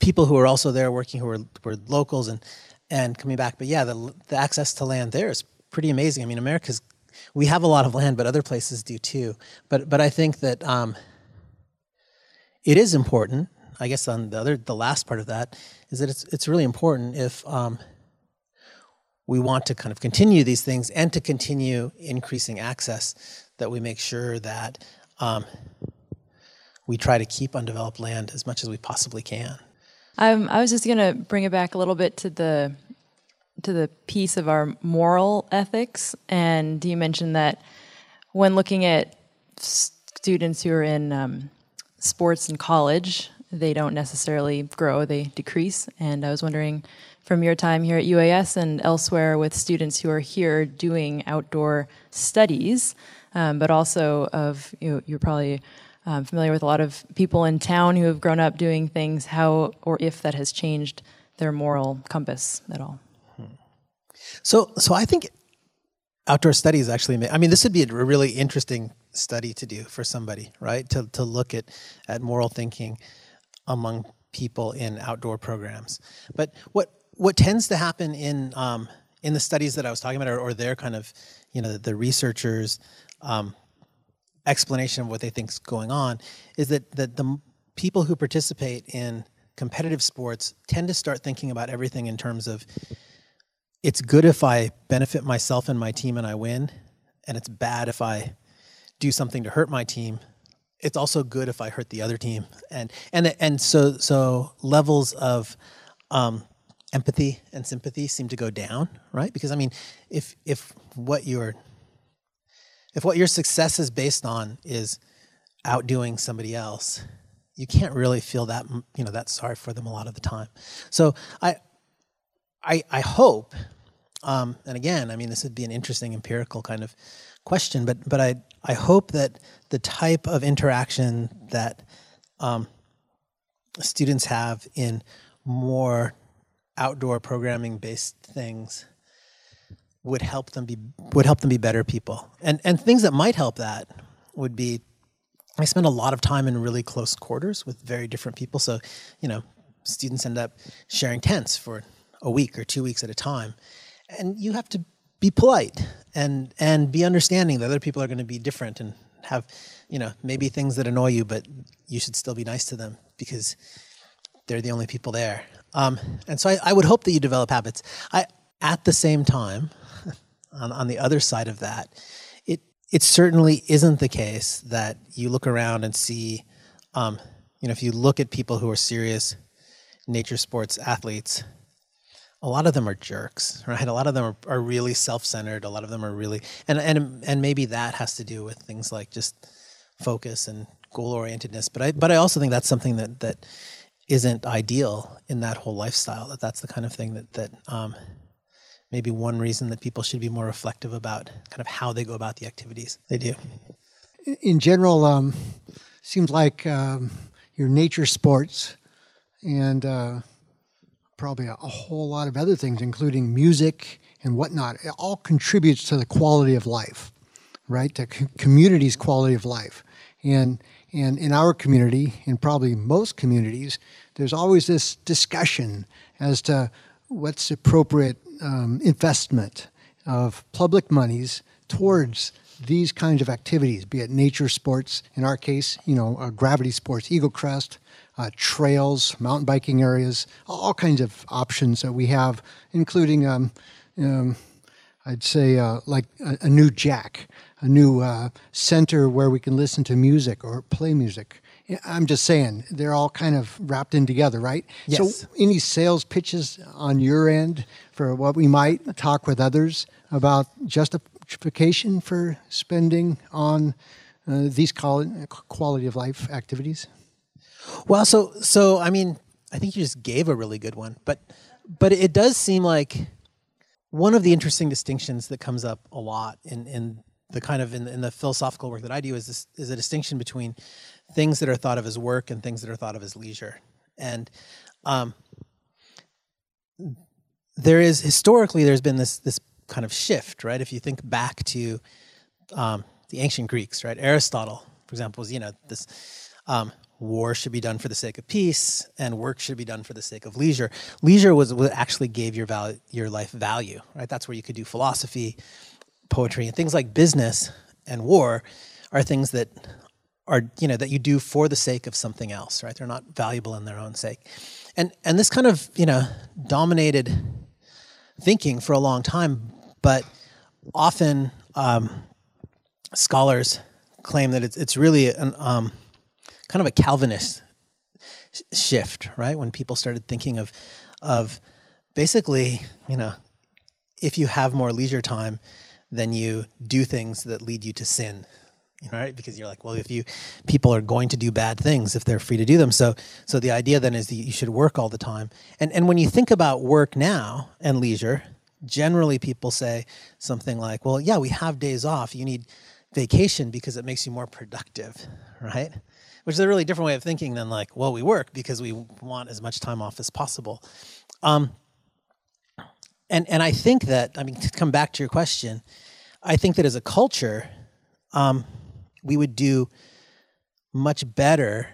[SPEAKER 3] people who were also there working, who were were locals, and and coming back. But yeah, the the access to land there is pretty amazing. I mean, America's we have a lot of land, but other places do too. But but I think that um, it is important. I guess on the other the last part of that is that it's it's really important if um, we want to kind of continue these things and to continue increasing access that we make sure that um, we try to keep undeveloped land as much as we possibly can.
[SPEAKER 9] Um, I was just going to bring it back a little bit to the to the piece of our moral ethics, and you mentioned that when looking at students who are in um, sports in college, they don't necessarily grow; they decrease. And I was wondering, from your time here at UAS and elsewhere with students who are here doing outdoor studies, um, but also of you know, you're probably um, familiar with a lot of people in town who have grown up doing things, how or if that has changed their moral compass at all.
[SPEAKER 3] So, so I think outdoor studies actually. I mean, this would be a really interesting study to do for somebody, right? To to look at at moral thinking among people in outdoor programs. But what what tends to happen in um, in the studies that I was talking about, or, or their kind of, you know, the researchers' um, explanation of what they think is going on, is that that the people who participate in competitive sports tend to start thinking about everything in terms of it's good if I benefit myself and my team and I win, and it's bad if I do something to hurt my team. It's also good if I hurt the other team, and and and so so levels of um, empathy and sympathy seem to go down, right? Because I mean, if if what your if what your success is based on is outdoing somebody else, you can't really feel that you know that sorry for them a lot of the time. So I I I hope, um, and again, I mean, this would be an interesting empirical kind of question, but but I I hope that the type of interaction that um, students have in more outdoor programming based things would help them be would help them be better people. And and things that might help that would be I spend a lot of time in really close quarters with very different people. So, you know, students end up sharing tents for a week or two weeks at a time. And you have to be polite and and be understanding that other people are going to be different and have, you know, maybe things that annoy you, but you should still be nice to them because they're the only people there. Um, and so I, I, would hope that you develop habits. I, at the same time, on, on the other side of that, it it certainly isn't the case that you look around and see, um, you know, if you look at people who are serious nature sports athletes, a lot of them are jerks, right? A lot of them are, are really self-centered. A lot of them are really, and and and maybe that has to do with things like just focus and goal orientedness. But I but I also think that's something that that isn't ideal in that whole lifestyle. That that's the kind of thing that that um, maybe one reason that people should be more reflective about kind of how they go about the activities they do.
[SPEAKER 10] In general, um, seems like um, your nature sports and uh, probably a, a, whole lot of other things, including music and whatnot, it all contributes to the quality of life, right? The community's quality of life. And and in our community, in probably most communities, there's always this discussion as to what's appropriate um, investment of public monies towards these kinds of activities, be it nature sports, in our case, you know, uh, gravity sports, Eagle Crest, uh, trails, mountain biking areas, all kinds of options that we have, including, um, um, I'd say, uh, like a, a, new jack, a new uh, center where we can listen to music or play music. I'm just saying they're all kind of wrapped in together, right?
[SPEAKER 3] Yes.
[SPEAKER 10] So, any sales pitches on your end for what we might talk with others about justification for spending on uh, these quality of life activities?
[SPEAKER 3] Well, so so I mean, I think you just gave a really good one, but but it does seem like one of the interesting distinctions that comes up a lot in in the kind of in, in the philosophical work that I do is this is a distinction between things that are thought of as work and things that are thought of as leisure. And um, there is historically there's been this this kind of shift, right? If you think back to um, the ancient Greeks, right? Aristotle, for example, was you know this um, war should be done for the sake of peace and work should be done for the sake of leisure. Leisure was what actually gave your value, your life value, right? That's where you could do philosophy, poetry, and things like business and war are things that are you know that you do for the sake of something else, right? They're not valuable in their own sake, and and this kind of you know dominated thinking for a long time, but often um, scholars claim that it's it's really an um, kind of a Calvinist sh- shift, right? When people started thinking of of basically, you know, if you have more leisure time, then you do things that lead you to sin, right? Because you're like, well, if you people are going to do bad things if they're free to do them, so so the idea then is that you should work all the time. And and when you think about work now and leisure, generally people say something like, well, yeah, we have days off. You need vacation because it makes you more productive, right? Which is a really different way of thinking than like, well, we work because we want as much time off as possible. Um, and and I think that I mean to come back to your question, I think that as a culture, um, we would do much better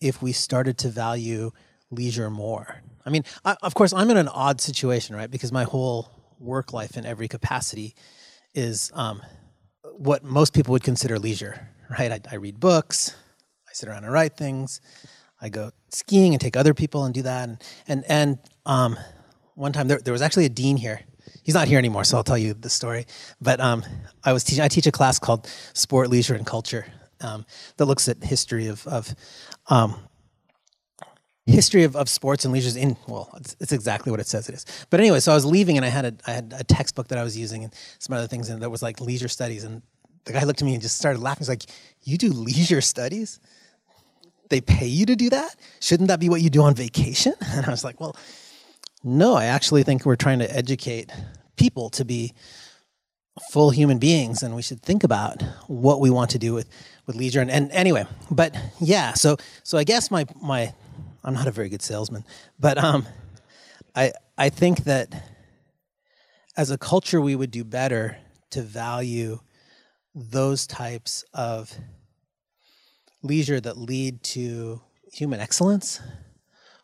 [SPEAKER 3] if we started to value leisure more. I mean, I, of course, I'm in an odd situation, right? Because my whole work life in every capacity is um, what most people would consider leisure, right? I, I, read books, I sit around and write things, I go skiing and take other people and do that. And and, and um, one time there, there was actually a dean here. He's not here anymore, so I'll tell you the story. But um, I was teaching. I teach a class called Sport, Leisure, and Culture um, that looks at history of, of um, history of, of sports and leisure in well it's, it's, exactly what it says it is. But anyway so i was leaving and i had a i had a textbook that i was using and some other things and that was like leisure studies. And the guy looked at me and just started laughing. He's like you do leisure studies? They pay you to do that? Shouldn't that be what you do on vacation? And i was like well no i actually think we're trying to educate people to be full human beings and we should think about what we want to do with with leisure and, and anyway but yeah so so i guess my my I'm not a very good salesman, but um, I I think that as a culture we would do better to value those types of leisure that lead to human excellence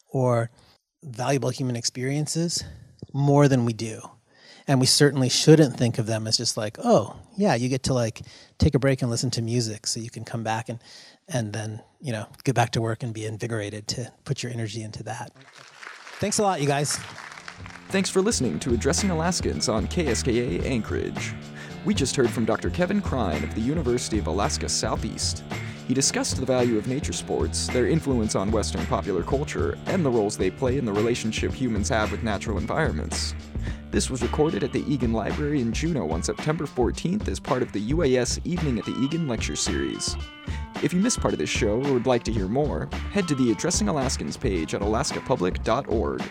[SPEAKER 3] or valuable human experiences more than we do. And we certainly shouldn't think of them as just like, oh, yeah, you get to like take a break and listen to music so you can come back and and then you know get back to work and be invigorated to put your energy into that. Thanks a lot, you guys.
[SPEAKER 2] Thanks for listening to Addressing Alaskans on KSKA Anchorage. We just heard from Dr. Kevin Krein of the University of Alaska Southeast. He discussed the value of nature sports, their influence on Western popular culture, and the roles they play in the relationship humans have with natural environments. This was recorded at the Egan Library in Juneau on September 14th as part of the UAS Evening at the Egan Lecture Series. If you missed part of this show or would like to hear more, head to the Addressing Alaskans page at alaskapublic.org.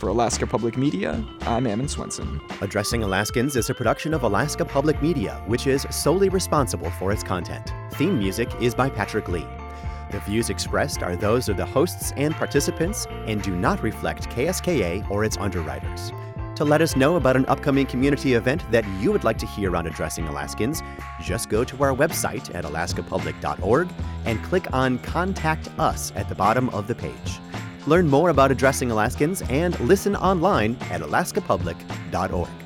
[SPEAKER 2] For Alaska Public Media, I'm Ammon Swenson.
[SPEAKER 1] Addressing Alaskans is a production of Alaska Public Media, which is solely responsible for its content. Theme music is by Patrick Lee. The views expressed are those of the hosts and participants and do not reflect KSKA or its underwriters. To let us know about an upcoming community event that you would like to hear on Addressing Alaskans, just go to our website at alaskapublic.org and click on Contact Us at the bottom of the page. Learn more about Addressing Alaskans and listen online at alaskapublic.org.